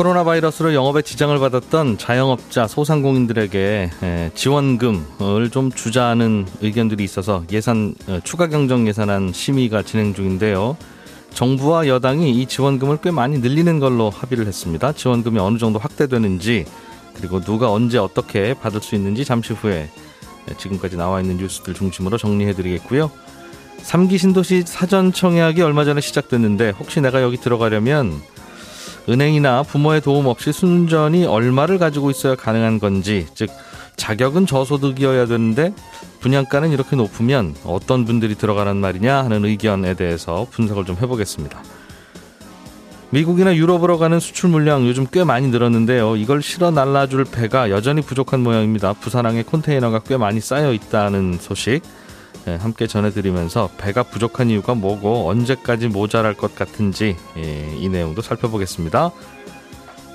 코로나 바이러스로 영업에 지장을 받았던 자영업자 소상공인들에게 지원금을 좀 주자는 의견들이 있어서 예산 어, 추가 경정 예산안 심의가 진행 중인데요. 정부와 여당이 이 지원금을 꽤 많이 늘리는 걸로 합의를 했습니다. 지원금이 어느 정도 확대되는지 그리고 누가 언제 어떻게 받을 수 있는지 잠시 후에 지금까지 나와 있는 뉴스들 중심으로 정리해 드리겠고요. 3기 신도시 사전 청약이 얼마 전에 시작됐는데 혹시 내가 여기 들어가려면 은행이나 부모의 도움 없이 순전히 얼마를 가지고 있어야 가능한 건지 즉 자격은 저소득이어야 되는데 분양가는 이렇게 높으면 어떤 분들이 들어가는 말이냐 하는 의견에 대해서 분석을 좀 해보겠습니다. 미국이나 유럽으로 가는 수출 물량 요즘 꽤 많이 늘었는데요. 이걸 실어 날라줄 배가 여전히 부족한 모양입니다. 부산항에 컨테이너가 꽤 많이 쌓여 있다는 소식 예, 함께 전해드리면서 배가 부족한 이유가 뭐고 언제까지 모자랄 것 같은지 예, 이 내용도 살펴보겠습니다.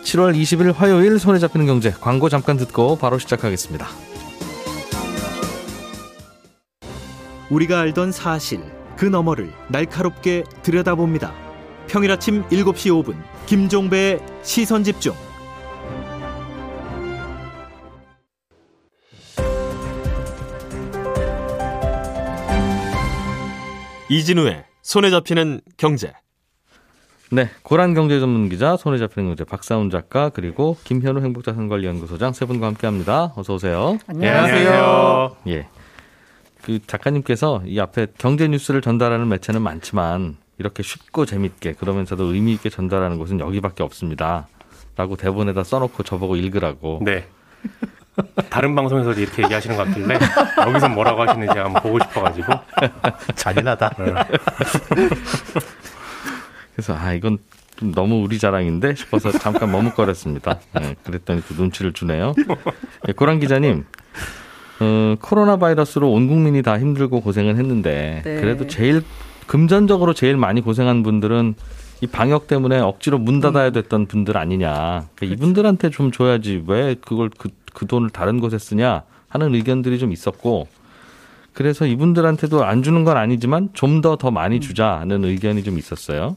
7월 20일 화요일 손에 잡히는 경제 광고 잠깐 듣고 바로 시작하겠습니다. 우리가 알던 사실 그 너머를 날카롭게 들여다봅니다. 평일 아침 7시 5분 김종배의 시선 집중. 이진우의 손에 잡히는 경제. 네, 고란 경제 전문 기자, 손에 잡히는 경제 박사훈 작가 그리고 김현우 행복자산관리연구소장 세 분과 함께합니다. 어서 오세요. 안녕하세요. 예, 그 작가님께서 이 앞에 경제 뉴스를 전달하는 매체는 많지만 이렇게 쉽고 재밌게 그러면서도 의미 있게 전달하는 곳은 여기밖에 없습니다. 라고 대본에다 써놓고 저보고 읽으라고. 네. 다른 방송에서도 이렇게 얘기하시는 것 같길래 여기서 뭐라고 하시는지 한번 보고 싶어가지고 잔인하다. 네. 그래서 아 이건 좀 너무 우리 자랑인데 싶어서 잠깐 머뭇거렸습니다. 네, 그랬더니 또 눈치를 주네요. 네, 고란 기자님, 어, 코로나 바이러스로 온 국민이 다 힘들고 고생을 했는데 네. 그래도 제일 금전적으로 제일 많이 고생한 분들은 이 방역 때문에 억지로 문 닫아야 음. 됐던 분들 아니냐. 그러니까 그렇죠. 이분들한테 좀 줘야지 왜 그걸 그, 그 돈을 다른 곳에 쓰냐 하는 의견들이 좀 있었고 그래서 이분들한테도 안 주는 건 아니지만 좀 더더 더 많이 음. 주자는 의견이 좀 있었어요.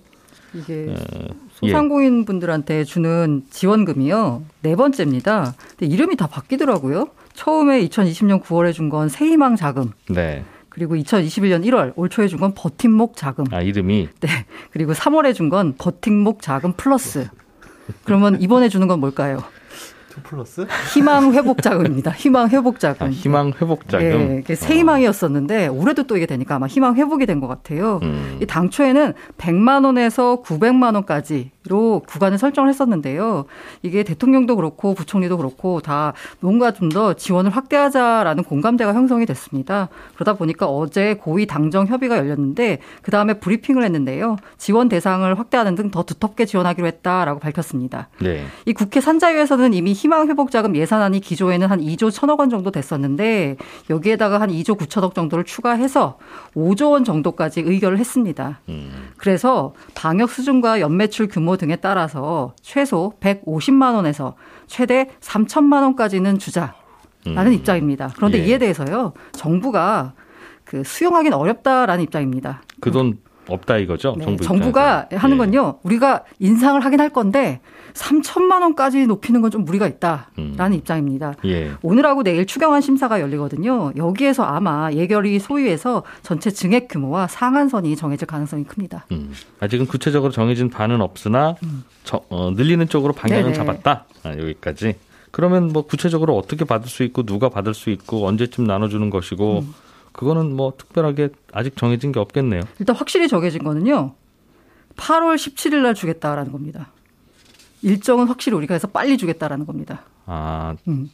이게 어, 소상공인 분들한테 주는 지원금이요 네 번째입니다. 근데 이름이 다 바뀌더라고요. 처음에 2020년 9월에 준 건 새희망 자금. 네. 그리고 2021년 1월 올 초에 준 건 버팀목 자금. 아 이름이. 네. 그리고 3월에 준 건 버팀목 자금 플러스. 그러면 이번에 주는 건 뭘까요? 플러스? 희망 회복 자금입니다. 희망 회복 자금. 아, 희망 회복 자금. 예, 새 희망이었었는데 올해도 또 이게 되니까 아마 희망 회복이 된 것 같아요. 음. 이 당초에는 100만 원에서 900만 원까지 로 구간을 설정을 했었는데요. 이게 대통령도 그렇고 부총리도 그렇고 다 뭔가 좀 더 지원을 확대하자라는 공감대가 형성이 됐습니다. 그러다 보니까 어제 고위 당정 협의가 열렸는데 그 다음에 브리핑을 했는데요. 지원 대상을 확대하는 등 더 두텁게 지원하기로 했다라고 밝혔습니다. 네. 이 국회 산자위에서는 이미 희망 회복 자금 예산안이 기조에는 한 2조 1천억 원 정도 됐었는데 여기에다가 한 2조 9천억 정도를 추가해서 5조 원 정도까지 의결을 했습니다. 음. 그래서 방역 수준과 연매출 규모 등에 따라서 최소 150만 원에서 최대 3천만 원까지는 주자라는 음. 입장입니다. 그런데 예. 이에 대해서요 정부가 그 수용하기는 어렵다라는 입장입니다. 그 돈 없다 이거죠? 네, 정부 정부 가 하는 예. 건요. 우리가 인상을 하긴 할 건데 3천만 원까지 높이는 건 좀 무리가 있다라는 음. 입장입니다. 예. 오늘하고 내일 추경안 심사가 열리거든요. 여기에서 아마 예결위 소위에서 전체 증액 규모와 상한선이 정해질 가능성이 큽니다. 음. 아직은 구체적으로 정해진 바는 없으나 음. 저, 어, 늘리는 쪽으로 방향은 네네. 잡았다. 아, 여기까지. 그러면 뭐 구체적으로 어떻게 받을 수 있고 누가 받을 수 있고 언제쯤 나눠주는 것이고 음. 그거는 뭐 특별하게 아직 정해진 게 없겠네요. 일단 확실히 정해진 거는요. 8월 17일 날 주겠다라는 겁니다. 일정은 확실히 우리가 해서 빨리 주겠다라는 겁니다. 아. 음.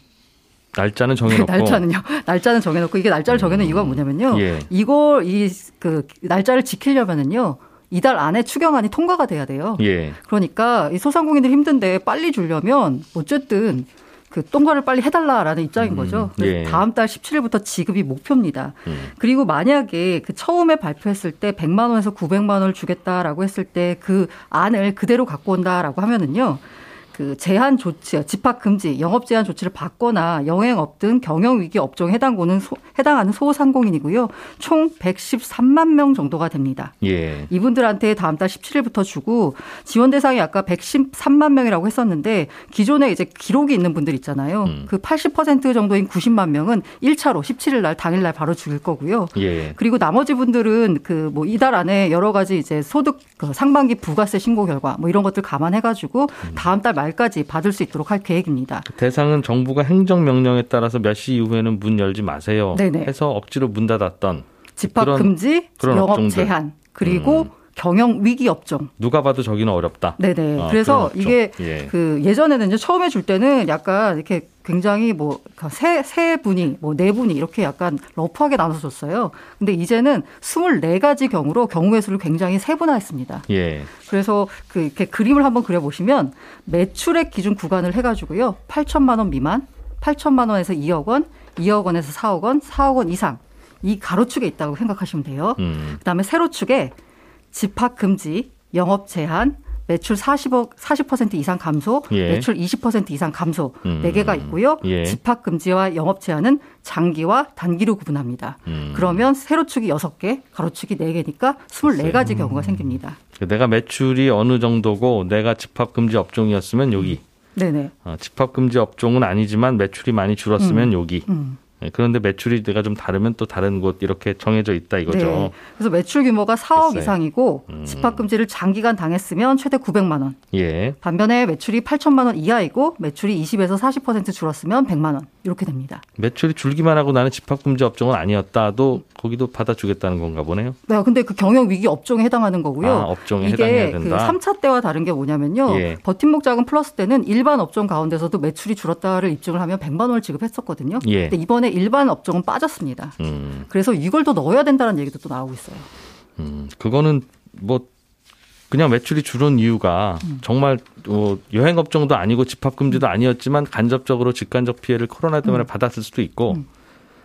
날짜는 정해놓고 네, 날짜는요. 날짜는 정해놓고 이게 날짜를 정해놓은 이유가 뭐냐면요. 예. 이걸 이 그 날짜를 지키려면은요. 이달 안에 추경안이 통과가 돼야 돼요. 예. 그러니까 이 소상공인들 힘든데 빨리 주려면 어쨌든 그 똥과를 빨리 해달라라는 입장인 거죠. 음, 예. 다음 달 17일부터 지급이 목표입니다. 음. 그리고 만약에 그 처음에 발표했을 때 100만 원에서 900만 원을 주겠다라고 했을 때 그 안을 그대로 갖고 온다라고 하면은요. 그 제한 조치, 집합 금지, 영업 제한 조치를 받거나 영행업 등 경영 위기 업종에 해당하는 소, 해당하는 소상공인이고요. 총 113만 명 정도가 됩니다. 예. 이분들한테 다음 달 17일부터 주고 지원 대상이 아까 113만 명이라고 했었는데 기존에 이제 기록이 있는 분들 있잖아요. 음. 그80% 정도인 90만 명은 1차로 17일 날 당일 날 바로 죽일 거고요. 예. 그리고 나머지 분들은 그 뭐 이달 안에 여러 가지 이제 소득 그 상반기 부가세 신고 결과 뭐 이런 것들 감안해 가지고 음. 다음 달 말 까지 받을 수 있도록 할 계획입니다. 대상은 정부가 행정명령에 따라서 몇 시 이후에는 문 열지 마세요. 네네. 해서 억지로 문 닫았던 집합 금지, 영업 업종들. 제한, 그리고 음. 경영 위기 업종. 누가 봐도 저기는 어렵다. 네네. 아, 그래서 이게. 예. 그 예전에는 이제 처음에 줄 때는 약간 이렇게 굉장히 뭐 세 세 분이 뭐 네 분이 이렇게 약간 러프하게 나눠서 줬어요. 근데 이제는 24가지 경우로 경우의 수를 굉장히 세분화했습니다. 예. 그래서 그 이렇게 그림을 한번 그려 보시면 매출액 기준 구간을 해 가지고요. 8천만 원 미만, 8천만 원에서 2억 원, 2억 원에서 4억 원, 4억 원 이상 이 가로축에 있다고 생각하시면 돼요. 음. 그다음에 세로축에 집합 금지, 영업 제한, 매출 40억 40% 이상 감소, 예. 매출 20% 이상 감소 음. 네 개가 있고요. 예. 집합 금지와 영업 제한은 장기와 단기로 구분합니다. 음. 그러면 세로축이 6개, 가로축이 4개니까 24가지 경우가 생깁니다. 내가 매출이 어느 정도고 내가 집합 금지 업종이었으면 여기. 네네. 어, 집합 금지 업종은 아니지만 매출이 많이 줄었으면 여기. 음. 예, 그런데 매출이 내가 좀 다르면 또 다른 곳 이렇게 정해져 있다 이거죠. 네. 그래서 매출 규모가 4억 글쎄. 이상이고 음. 집합 금지를 장기간 당했으면 최대 900만 원. 예. 반면에 매출이 8천만 원 이하이고 매출이 20에서 40% 줄었으면 100만 원. 이렇게 됩니다. 매출이 줄기만 하고 나는 집합금지 업종은 아니었어도 거기도 받아주겠다는 건가 보네요. 네, 근데 그 경영 위기 업종에 해당하는 거고요. 아, 업종에 해당해야 이게 그 된다. 3차 때와 다른 게 뭐냐면요. 예. 버팀목 자금 플러스 때는 일반 업종 가운데서도 매출이 줄었다를 입증을 하면 100만 원을 지급했었거든요. 예. 근데 이번에 일반 업종은 빠졌습니다. 음, 그래서 이걸 더 넣어야 된다는 얘기도 또 나오고 있어요. 음, 그거는 뭐 그냥 매출이 줄은 이유가 정말 어, 여행 업종도 아니고 집합 금지도 아니었지만 간접적으로 직간접 피해를 코로나 때문에 받았을 수도 있고 음.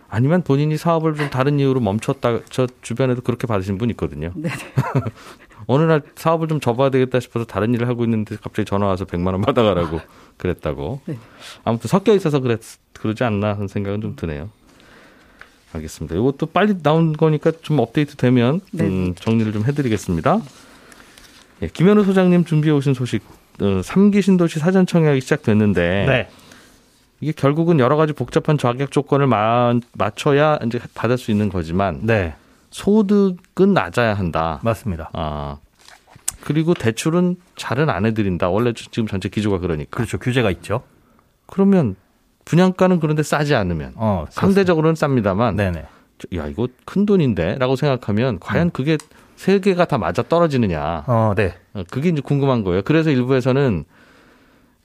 아니면 본인이 사업을 좀 다른 이유로 멈췄다 저 주변에도 그렇게 받으신 분 있거든요. 네네. 어느 날 사업을 좀 접어야 되겠다 싶어서 다른 일을 하고 있는데 갑자기 전화 와서 100만 원 받아가라고 그랬다고. 네. 아무튼 섞여 있어서 그랬 그러지 않나 하는 생각은 좀 드네요. 알겠습니다. 이것도 빨리 나온 거니까 좀 업데이트 되면 네. 음, 정리를 좀 해드리겠습니다. 예, 김현우 소장님 준비해 오신 소식. 어, 3기 신도시 사전 청약이 시작됐는데 네. 이게 결국은 여러 가지 복잡한 자격 조건을 마, 맞춰야 이제 받을 수 있는 거지만 네. 소득은 낮아야 한다. 맞습니다. 아 그리고 대출은 잘은 안 해드린다. 원래 지금 전체 기조가 그러니까. 그렇죠. 규제가 있죠. 그러면 분양가는 그런데 싸지 않으면 어, 상대적으로는 쌉니다만 네네. 야 이거 큰 돈인데라고 생각하면 과연 그게 세 개가 다 맞아 떨어지느냐 어, 네. 어, 그게 이제 궁금한 거예요. 그래서 일부에서는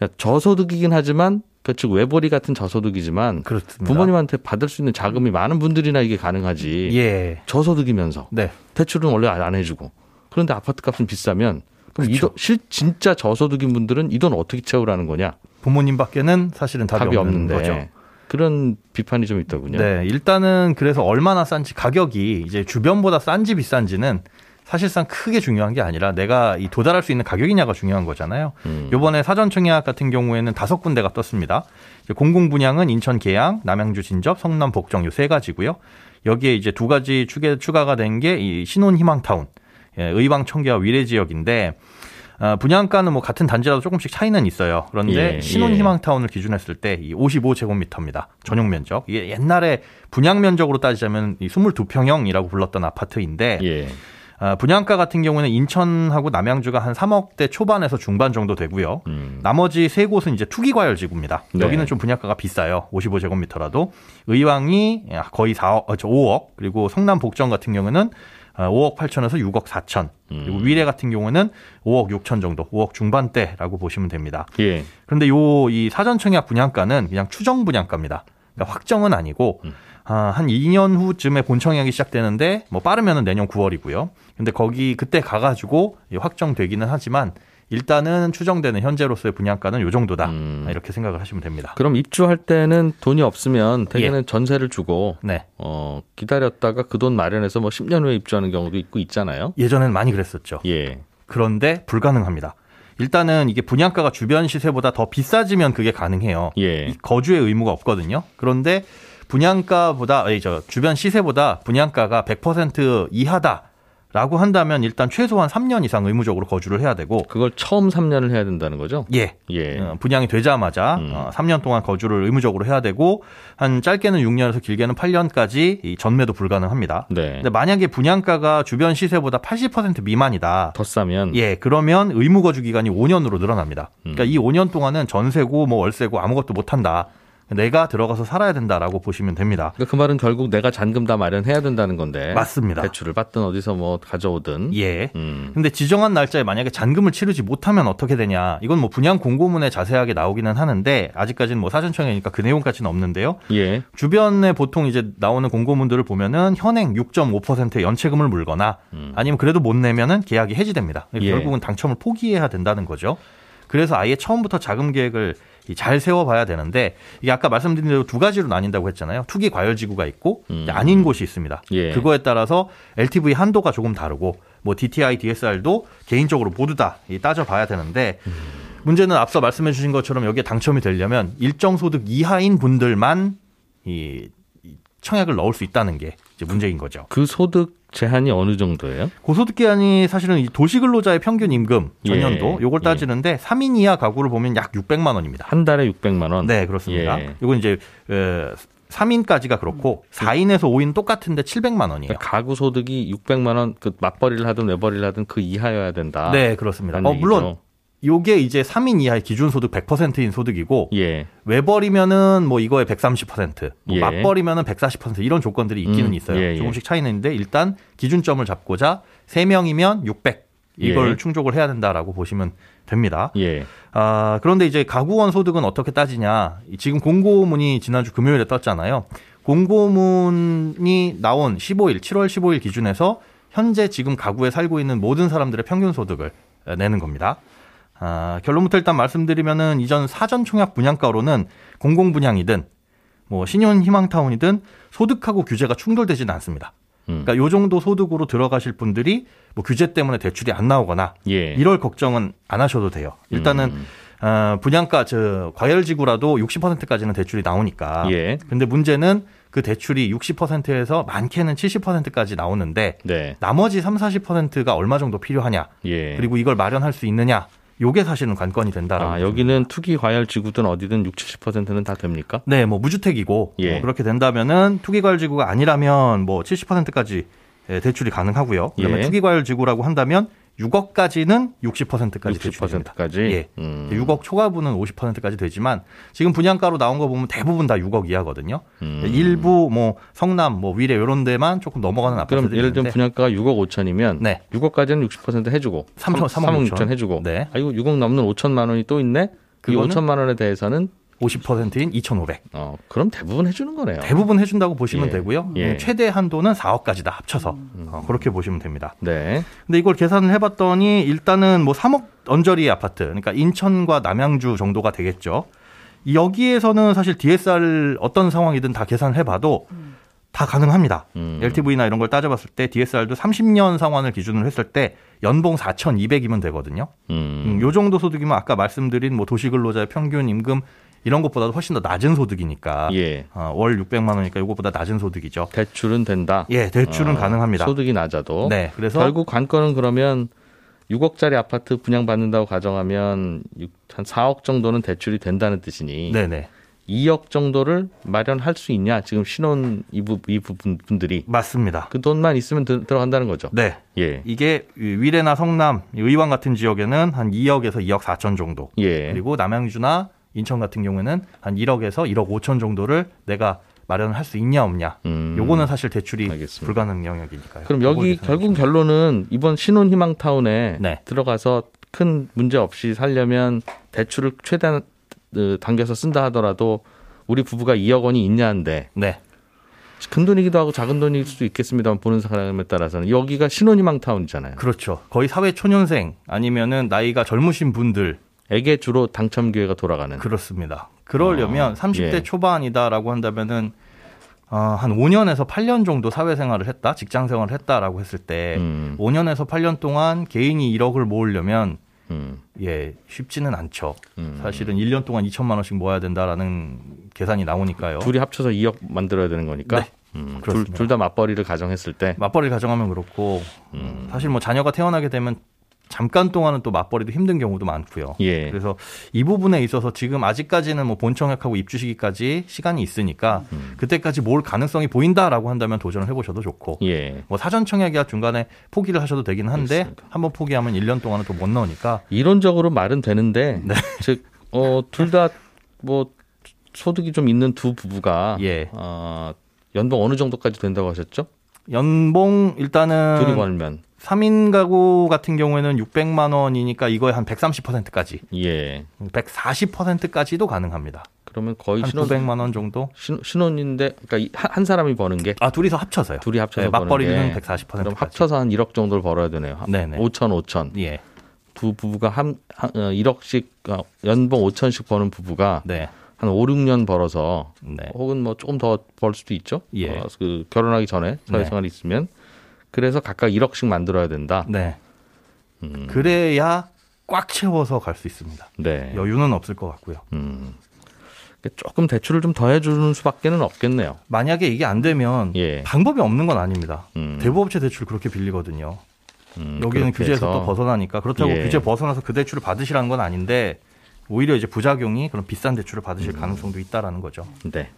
야, 저소득이긴 하지만 그즉 외벌이 같은 저소득이지만 그렇습니다. 부모님한테 받을 수 있는 자금이 많은 분들이나 이게 가능하지 예. 저소득이면서 네. 대출은 원래 안 해주고 그런데 아파트 값은 비싸면 그럼 이 그렇죠. 돈, 실 진짜 저소득인 분들은 이 돈 어떻게 채우라는 거냐 부모님밖에는 사실은 답이, 답이, 없는 없는데 거죠. 그런 비판이 좀 있더군요. 네, 일단은 그래서 얼마나 싼지 가격이 이제 주변보다 싼지 비싼지는 사실상 크게 중요한 게 아니라 내가 이 도달할 수 있는 가격이냐가 중요한 거잖아요. 음. 요번에 사전 청약 같은 경우에는 다섯 군데가 떴습니다. 공공 분양은 인천 계양, 남양주 진접, 성남 복정 요 세 가지고요. 여기에 이제 두 가지 추가, 추가가 된 게 이 신혼 희망타운, 예, 의왕 청계와 위례 지역인데 아, 분양가는 뭐 같은 단지라도 조금씩 차이는 있어요. 그런데 예, 신혼 예. 희망타운을 기준했을 때 이 55제곱미터입니다. 전용 면적. 이게 옛날에 분양 면적으로 따지자면 이 22평형이라고 불렀던 아파트인데 예. 아, 분양가 같은 경우는 인천하고 남양주가 한 3억대 초반에서 중반 정도 되고요. 음. 나머지 세 곳은 이제 투기과열 지구입니다. 네. 여기는 좀 분양가가 비싸요. 55제곱미터라도. 의왕이 거의 4억, 어, 저 5억. 그리고 성남 복정 같은 경우는 5억 8천에서 6억 4천. 그리고 음. 위례 같은 경우는 5억 6천 정도, 5억 중반대라고 보시면 됩니다. 예. 그런데 요 이 사전 청약 분양가는 그냥 추정 분양가입니다. 그러니까 확정은 아니고 음. 아, 한 2년 후쯤에 본 청약이 시작되는데 뭐 빠르면은 내년 9월이고요. 근데 거기 그때 가가지고 이 확정되기는 하지만 일단은 추정되는 현재로서의 분양가는 요 정도다. 음. 이렇게 생각을 하시면 됩니다. 그럼 입주할 때는 돈이 없으면 대개는 전세를 주고 네. 어, 기다렸다가 그 돈 마련해서 뭐 10년 후에 입주하는 경우도 있고 있잖아요. 예전엔 많이 그랬었죠. 예. 그런데 불가능합니다. 일단은 이게 분양가가 주변 시세보다 더 비싸지면 그게 가능해요. 예. 이 거주의 의무가 없거든요. 그런데 분양가보다 아니 저 주변 시세보다 분양가가 100% 이하다. 라고 한다면 일단 최소한 3년 이상 의무적으로 거주를 해야 되고 그걸 처음 3년을 해야 된다는 거죠? 예. 예. 어, 분양이 되자마자 음. 어, 3년 동안 거주를 의무적으로 해야 되고 한 짧게는 6년에서 길게는 8년까지 이 전매도 불가능합니다. 네. 근데 만약에 분양가가 주변 시세보다 80% 미만이다. 더 싸면 예, 그러면 의무 거주 기간이 5년으로 늘어납니다. 그러니까 음. 이 5년 동안은 전세고 뭐 월세고 아무것도 못 한다. 내가 들어가서 살아야 된다라고 보시면 됩니다. 그러니까 그 말은 결국 내가 잔금 다 마련해야 된다는 건데. 맞습니다. 대출을 받든 어디서 뭐 가져오든. 예. 음. 근데 지정한 날짜에 만약에 잔금을 치르지 못하면 어떻게 되냐? 이건 뭐 분양 공고문에 자세하게 나오기는 하는데 아직까지는 뭐 사전청이니까 그 내용까지는 없는데요. 예. 주변에 보통 이제 나오는 공고문들을 보면은 현행 6.5%의 연체금을 물거나 음. 아니면 그래도 못 내면은 계약이 해지됩니다. 예. 결국은 당첨을 포기해야 된다는 거죠. 그래서 아예 처음부터 자금 계획을 이잘 세워봐야 되는데 이게 아까 말씀드린 대로 두 가지로 나뉜다고 했잖아요. 투기 과열지구가 있고 음. 아닌 곳이 있습니다. 예. 그거에 따라서 LTV 한도가 조금 다르고 뭐 DTI, DSR도 개인적으로 모두 다이 따져봐야 되는데 음. 문제는 앞서 말씀해 주신 것처럼 여기에 당첨이 되려면 일정 소득 이하인 분들만 이, 이 청약을 넣을 수 있다는 게 이제 문제인 거죠. 그 소득 제한이 어느 정도예요? 고소득 기한이 사실은 이 도시근로자의 평균 임금 전년도 예, 요걸 예. 따지는데 3인 이하 가구를 보면 약 600만 원입니다. 한 달에 600만 원. 네, 그렇습니다. 예. 이건 이제 에, 3인까지가 그렇고 4인에서 5인 똑같은데 700만 원이에요. 그러니까 가구 소득이 600만 원, 그 맞벌이를 하든 외벌이를 하든 그 이하여야 된다. 네, 그렇습니다. 어, 물론. 요게 이제 3인 이하의 기준 소득 100%인 소득이고 예. 외벌이면은 뭐 이거의 130%, 뭐 예. 맞벌이면은 140% 이런 조건들이 있기는 음, 있어요. 예, 예. 조금씩 차이는 있는데 일단 기준점을 잡고자 3명이면 600 이걸 예. 충족을 해야 된다라고 보시면 됩니다. 예. 아, 그런데 이제 가구원 소득은 어떻게 따지냐. 지금 공고문이 지난주 금요일에 떴잖아요. 공고문이 나온 15일, 7월 15일 기준에서 현재 지금 가구에 살고 있는 모든 사람들의 평균 소득을 내는 겁니다. 아, 결론부터 일단 말씀드리면은 이전 사전 총약 분양가로는 공공 분양이든 뭐 신혼 희망타운이든 소득하고 규제가 충돌되지는 않습니다. 음. 그러니까 요 정도 소득으로 들어가실 분들이 뭐 규제 때문에 대출이 안 나오거나 예. 이럴 걱정은 안 하셔도 돼요. 일단은 음. 어, 분양가 저 과열지구라도 60%까지는 대출이 나오니까. 예. 근데 문제는 그 대출이 60%에서 많게는 70%까지 나오는데 네. 나머지 3, 40%가 얼마 정도 필요하냐. 예. 그리고 이걸 마련할 수 있느냐. 요게 사실은 관건이 된다라고. 아, 여기는 투기 과열 지구든 어디든 60, 70%는 다 됩니까? 네, 뭐 무주택이고 예. 뭐 그렇게 된다면은 투기 과열 지구가 아니라면 뭐 70%까지 대출이 가능하고요. 그러면 예. 투기 과열 지구라고 한다면 6억까지는 60%까지 대출이 됩니다. 60%까지. 예. 음. 6억 초과분은 50%까지 되지만 지금 분양가로 나온 거 보면 대부분 다 6억 이하거든요. 음. 일부 뭐 성남, 뭐 위례 이런 데만 조금 넘어가는 아파트들이 그럼 예를 들면 분양가가 6억 5천이면 네. 6억까지는 60% 해주고 3억 3억 6천 해주고 네. 아 이거 6억 넘는 5천만 원이 또 있네. 이 그거는 5천만 원에 대해서는 50%인 2,500. 어 그럼 대부분 해주는 거네요. 대부분 해준다고 보시면 예. 되고요. 예. 최대 한도는 4억까지 다 합쳐서 어, 그렇게 보시면 됩니다. 네. 근데 이걸 계산을 해봤더니 일단은 뭐 3억 언저리 아파트, 그러니까 인천과 남양주 정도가 되겠죠. 여기에서는 사실 DSR 어떤 상황이든 다 계산을 해봐도 다 가능합니다. 음. LTV나 이런 걸 따져봤을 때 DSR도 30년 상환을 기준으로 했을 때 연봉 4,200이면 되거든요. 음. 음, 요 정도 소득이면 아까 말씀드린 뭐 도시근로자의 평균 임금 이런 것보다도 훨씬 더 낮은 소득이니까 예. 어, 월 600만 원이니까 이것보다 낮은 소득이죠. 대출은 된다. 예, 대출은 어, 가능합니다. 소득이 낮아도. 네, 그래서 결국 관건은 그러면 6억짜리 아파트 분양받는다고 가정하면 육- 한 4억 정도는 대출이 된다는 뜻이니 네네 2억 정도를 마련할 수 있냐 지금 신혼 이, 부, 이 부분 분들이 맞습니다. 그 돈만 있으면 들, 들어간다는 거죠. 네. 예. 이게 위례나 성남, 의왕 같은 지역에는 한 2억에서 2억 4천 정도. 예. 그리고 남양주나 인천 같은 경우에는 한 1억에서 1억 5천 정도를 내가 마련을 할 수 있냐 없냐. 음. 요거는 사실 대출이 알겠습니다. 불가능 영역이니까요. 그럼 여기 결국 결론은 이번 신혼 희망 타운에 네. 들어가서 큰 문제 없이 살려면 대출을 최대한 어, 당겨서 쓴다 하더라도 우리 부부가 2억 원이 있냐는데 네. 큰 돈이기도 하고 작은 돈일 수도 있겠습니다만 보는 사람에 따라서는 여기가 신혼희망 타운이잖아요. 그렇죠. 거의 사회 초년생 아니면은 나이가 젊으신 분들 에게 주로 당첨 기회가 돌아가는. 그렇습니다. 그러려면 어, 30대 예. 초반이다라고 한다면은 어, 한 5년에서 8년 정도 사회생활을 했다, 직장 생활을 했다라고 했을 때 음. 5년에서 8년 동안 개인이 1억을 모으려면 음, 예 쉽지는 않죠. 음. 사실은 1년 동안 2천만 원씩 모아야 된다라는 계산이 나오니까요. 둘이 합쳐서 2억 만들어야 되는 거니까. 네. 음, 그렇습니다. 둘다 맞벌이를 가정했을 때. 맞벌이를 가정하면 그렇고 음. 사실 뭐 자녀가 태어나게 되면 잠깐 동안은 또 맞벌이도 힘든 경우도 많고요. 예. 그래서 이 부분에 있어서 지금 아직까지는 뭐 본청약하고 입주 시기까지 시간이 있으니까 음. 그때까지 모을 가능성이 보인다라고 한다면 도전을 해보셔도 좋고 예. 뭐 사전 청약이야 중간에 포기를 하셔도 되긴 한데 그렇습니다. 한번 포기하면 1년 동안은 또못 넣으니까 이론적으로 말은 되는데 네. 즉 어, 둘 다 뭐 소득이 좀 있는 두 부부가 예. 어, 연봉 어느 정도까지 된다고 하셨죠? 연봉 일단은 둘이 벌면 3인 가구 같은 경우에는 600만 원이니까 이거에 한 130%까지 예. 140%까지도 가능합니다. 그러면 거의 한 신혼 900만 원 정도? 신, 신혼인데 그러니까 이- 한, 한 사람이 버는 게 아 둘이서 합쳐서요. 둘이 합쳐서 네, 맞벌이는 버는 게 140%까지. 그럼 합쳐서 한 1억 정도를 벌어야 되네요. 네네. 5천 5천. 예. 두 부부가 한, 한 어, 1억씩 어, 연봉 5천씩 버는 부부가 네. 한 5, 6년 벌어서 네. 혹은 뭐 조금 더 벌 수도 있죠. 예. 어, 그 결혼하기 전에 사회생활이 있으면 그래서 각각 1억씩 만들어야 된다. 네. 음, 그래야 꽉 채워서 갈 수 있습니다. 네. 여유는 없을 것 같고요. 음. 조금 대출을 좀 더 해주는 수밖에는 없겠네요. 만약에 이게 안 되면 예. 방법이 없는 건 아닙니다. 음. 대부업체 대출 그렇게 빌리거든요. 음, 여기는 규제에서 해서. 또 벗어나니까 그렇다고 예. 규제 벗어나서 그 대출을 받으시라는 건 아닌데 오히려 이제 부작용이 그런 비싼 대출을 받으실 음. 가능성도 있다라는 거죠. 네.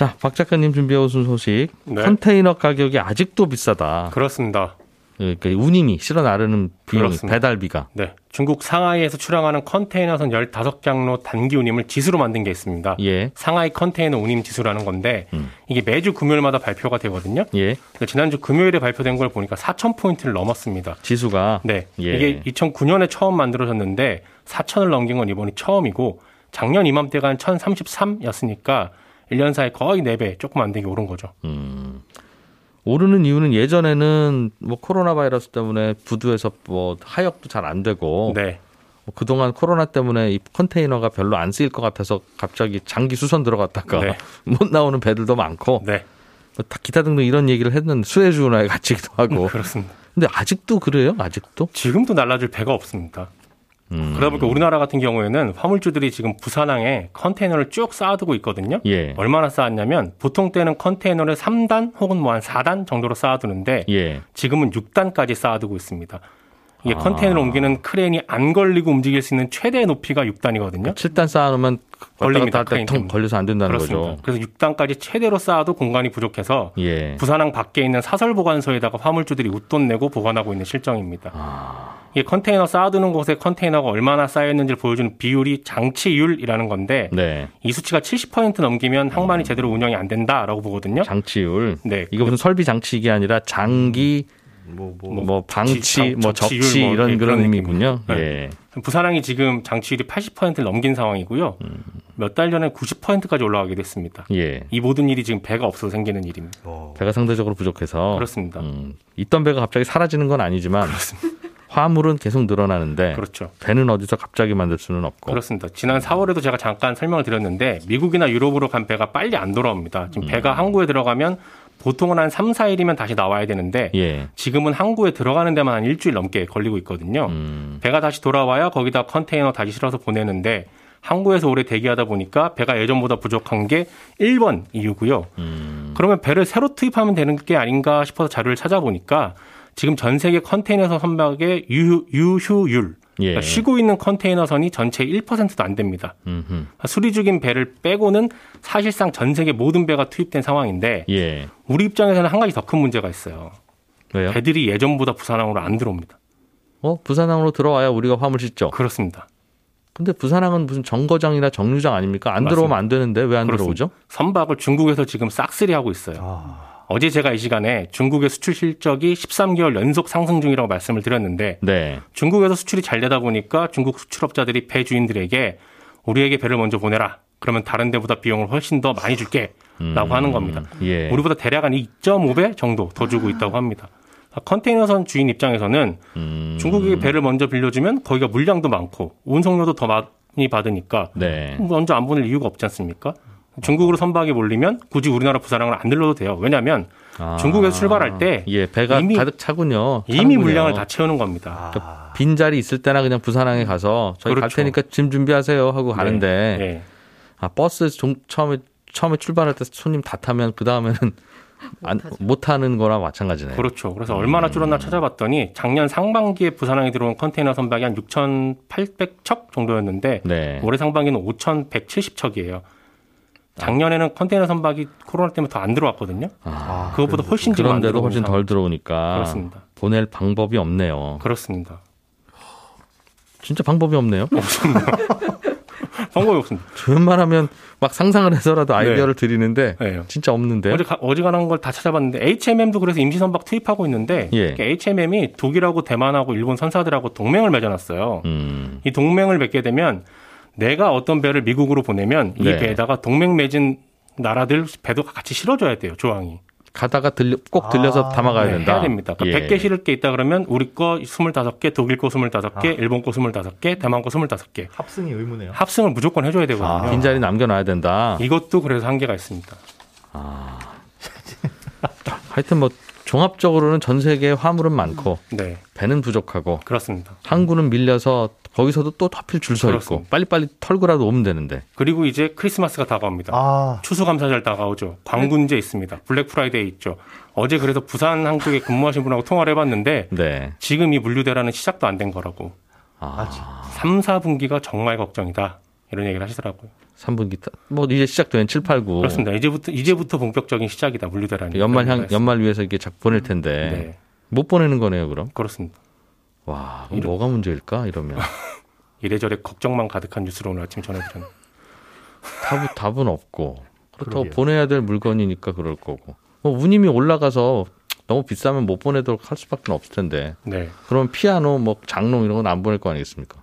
자, 박 작가님 준비해 오신 소식. 네. 컨테이너 가격이 아직도 비싸다. 그렇습니다. 그러니까 운임이 실어 나르는 비용. 배달비가. 네. 중국 상하이에서 출항하는 컨테이너선 15장로 단기 운임을 지수로 만든 게 있습니다. 예. 상하이 컨테이너 운임 지수라는 건데 음. 이게 매주 금요일마다 발표가 되거든요. 예. 근데 지난주 금요일에 발표된 걸 보니까 4천 포인트를 넘었습니다. 지수가 네. 예. 이게 2009년에 처음 만들어졌는데 4천을 넘긴 건 이번이 처음이고 작년 이맘때가 한 1033였으니까 1년 사이 거의 4배 조금 안 되게 오른 거죠. 음. 오르는 이유는 예전에는 뭐 코로나 바이러스 때문에 부두에서 뭐 하역도 잘 안 되고 네. 뭐 그동안 코로나 때문에 이 컨테이너가 별로 안 쓰일 것 같아서 갑자기 장기 수선 들어갔다가 네. 못 나오는 배들도 많고 네. 뭐다 기타 등등 이런 얘기를 했는데 수혜주 운하에 갇히기도 하고 그렇습니다. 근데 아직도 그래요? 아직도? 지금도 날라줄 배가 없습니다. 음. 그러다 보니까 우리나라 같은 경우에는 화물주들이 지금 부산항에 컨테이너를 쭉 쌓아두고 있거든요. 예. 얼마나 쌓았냐면 보통 때는 컨테이너를 3단 혹은 뭐 한 4단 정도로 쌓아두는데 예. 지금은 6단까지 쌓아두고 있습니다. 이게 아. 컨테이너를 옮기는 크레인이 안 걸리고 움직일 수 있는 최대 높이가 6단이거든요. 7단 쌓아놓으면 걸립니다. 통 걸려서 안 된다는 그렇습니다. 거죠. 그래서 6단까지 최대로 쌓아도 공간이 부족해서 예. 부산항 밖에 있는 사설 보관소에다가 화물주들이 웃돈 내고 보관하고 있는 실정입니다. 아. 이게 컨테이너 쌓아두는 곳에 컨테이너가 얼마나 쌓여있는지를 보여주는 비율이 장치율이라는 건데 네. 이 수치가 70% 넘기면 항만이 제대로 운영이 안 된다라고 보거든요. 장치율. 네. 이거 무슨 설비 장치기 아니라 장기 뭐, 뭐, 뭐, 방치 장- 뭐 적치율 적치 뭐 이런 그런 그런 의미군요. 느낌이에요. 예. 부산항이 지금 장치율이 80%를 넘긴 상황이고요. 음. 몇달 전에 90%까지 올라가게 됐습니다. 예. 이 모든 일이 지금 배가 없어서 생기는 일입니다. 뭐 배가 상대적으로 부족해서 그렇습니다. 음, 있던 배가 갑자기 사라지는 건 아니지만 화물은 계속 늘어나는데 그렇죠. 배는 어디서 갑자기 만들 수는 없고. 그렇습니다. 지난 4월에도 제가 잠깐 설명을 드렸는데 미국이나 유럽으로 간 배가 빨리 안 돌아옵니다. 지금 음. 배가 항구에 들어가면 보통은 한 3, 4일이면 다시 나와야 되는데 예. 지금은 항구에 들어가는 데만 한 일주일 넘게 걸리고 있거든요. 음, 배가 다시 돌아와야 거기다 컨테이너 다시 실어서 보내는데 항구에서 오래 대기하다 보니까 배가 예전보다 부족한 게 1번 이유고요. 음, 그러면 배를 새로 투입하면 되는 게 아닌가 싶어서 자료를 찾아보니까 지금 전 세계 컨테이너 선박의 유, 유휴율 예. 그러니까 쉬고 있는 컨테이너선이 전체 1%도 안 됩니다. 음흠. 수리 중인 배를 빼고는 사실상 전 세계 모든 배가 투입된 상황인데 예. 우리 입장에서는 한 가지 더 큰 문제가 있어요. 왜요? 배들이 예전보다 부산항으로 안 들어옵니다. 어, 부산항으로 들어와야 우리가 화물 싣죠. 그렇습니다. 근데 부산항은 무슨 정거장이나 정류장 아닙니까? 안 맞습니다. 들어오면 안 되는데 왜 안. 들어오죠? 선박을 중국에서 지금 싹쓸이 하고 있어요. 아, 어제 제가 이 시간에 중국의 수출 실적이 13개월 연속 상승 중이라고 말씀을 드렸는데 네. 중국에서 수출이 잘 되다 보니까 중국 수출업자들이 배 주인들에게 우리에게 배를 먼저 보내라. 그러면 다른 데보다 비용을 훨씬 더 많이 줄게. 음. 하는 겁니다. 예. 우리보다 대략 한 2.5배 정도 더 주고 있다고 합니다. 컨테이너선 주인 입장에서는 음. 중국에게 배를 먼저 빌려주면 거기가 물량도 많고 운송료도 더 많이 받으니까 네. 먼저 안 보낼 이유가 없지 않습니까? 중국으로 선박이 몰리면 굳이 우리나라 부산항을 안 들러도 돼요. 왜냐하면 아. 중국에서 출발할 때 예, 배가 이미, 가득 차군요. 이미 차는군요. 물량을 다 채우는 겁니다. 아. 그러니까 빈 자리 있을 때나 그냥 부산항에 가서 저희 그렇죠. 갈 테니까 짐 준비하세요 하고 가는데 네. 네. 아 버스 종, 처음에 처음에 출발할 때 손님 다 타면 그 다음에는 안, 못 하는 거나 마찬가지네요. 그렇죠. 그래서 얼마나 음. 줄었나 찾아봤더니 작년 상반기에 부산항에 들어온 컨테이너 선박이 한 6,800척 정도였는데 네. 올해 상반기는 5,170척이에요. 작년에는 컨테이너 선박이 코로나 때문에 더 안 들어왔거든요. 아, 그것보다 훨씬 그런데도 훨씬 덜 들어오니까 그렇습니다. 보낼 방법이 없네요. 그렇습니다. 진짜 방법이 없네요. 없습니다. 방법이 없습니다. 웬만하면 막 상상을 해서라도 아이디어를 네. 드리는데 네. 진짜 없는데. 어제 어지간한 걸 다 찾아봤는데 HMM도 그래서 임시선박 투입하고 있는데 예. HMM이 독일하고 대만하고 일본 선사들하고 동맹을 맺어놨어요. 음. 이 동맹을 맺게 되면 내가 어떤 배를 미국으로 보내면 이 네. 배에다가 동맹 맺은 나라들 배도 같이 실어줘야 돼요 조항이. 가다가 들려, 꼭 들려서 아, 담아가야 네, 된다. 해야 됩니다. 그러니까 예. 100개 실을 게 있다 그러면 우리 거 25개, 독일 거 25개, 아. 일본 거 25개, 대만 거 25개. 합승이 의무네요. 합승을 무조건 해줘야 되거든요. 아, 빈자리 남겨놔야 된다. 이것도 그래서 한계가 있습니다. 아. 하여튼 뭐 종합적으로는 전 세계에 화물은 많고 네. 배는 부족하고 그렇습니다. 항구는 밀려서 거기서도 또 하필 줄 서 있고 빨리빨리 털고라도 오면 되는데. 그리고 이제 크리스마스가 다가옵니다. 아. 추수감사절 다가오죠. 광군제 있습니다. 블랙 프라이데이 있죠. 어제 그래서 부산 항쪽에 근무하신 분하고 통화를 해봤는데 네. 지금 이 물류대란은 시작도 안 된 거라고. 아. 3, 4분기가 정말 걱정이다. 이런 얘기를 하시더라고요. 3분기 뭐 이제 시작된 7, 8, 9. 그렇습니다. 이제부터 이제부터 본격적인 시작이다. 물류대라는. 연말 향 연말 위해서 이게 작 보낼 텐데 네. 못 보내는 거네요, 그럼. 그렇습니다. 와, 이러... 뭐가 문제일까 이러면. 이래저래 걱정만 가득한 뉴스로 오늘 아침 전해드렸는데. 답, 답은 없고. 그렇다고 그러게요. 보내야 될 물건이니까 그럴 거고. 뭐 운임이 올라가서 너무 비싸면 못 보내도록 할 수밖에 없을 텐데. 네. 그러면 피아노, 뭐 장롱 이런 건 안 보낼 거 아니겠습니까?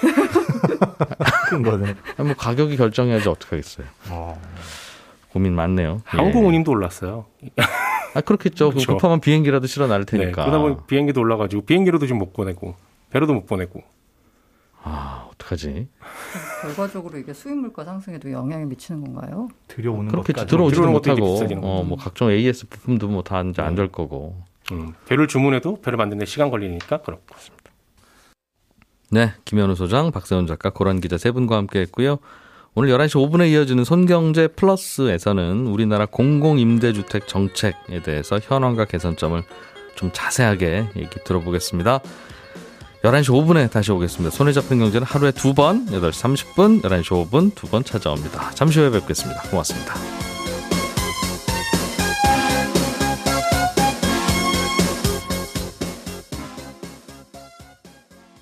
큰 거네. 뭐 가격이 결정해야지 어떻게 하겠어요. 어. 고민 많네요. 항공운임도 예. 올랐어요. 아 그렇겠죠. 그렇죠. 급하면 비행기라도 실어 날 네, 테니까. 네, 그러다 보니 비행기도 올라가지고 비행기로도 지금 못 보내고 배로도 못 보내고. 아 어떡하지? 결과적으로 이게 수입 물가 상승에도 영향이 미치는 건가요? 들여오는 그렇겠지. 들어오지도 못하고 어뭐 각종 AS 부품도 뭐 다 이제 안될 음. 거고. 음, 배를 주문해도 배를 만드는 데 시간 걸리니까 그렇고. 네, 김현우 소장, 박세훈 작가, 고란 기자 세 분과 함께 했고요. 오늘 11시 5분에 이어지는 손경제 플러스에서는 우리나라 공공임대주택 정책에 대해서 현황과 개선점을 좀 자세하게 얘기 들어보겠습니다. 11시 5분에 다시 오겠습니다. 손에 잡힌 경제는 하루에 두 번, 8시 30분, 11시 5분 두 번 찾아옵니다. 잠시 후에 뵙겠습니다. 고맙습니다.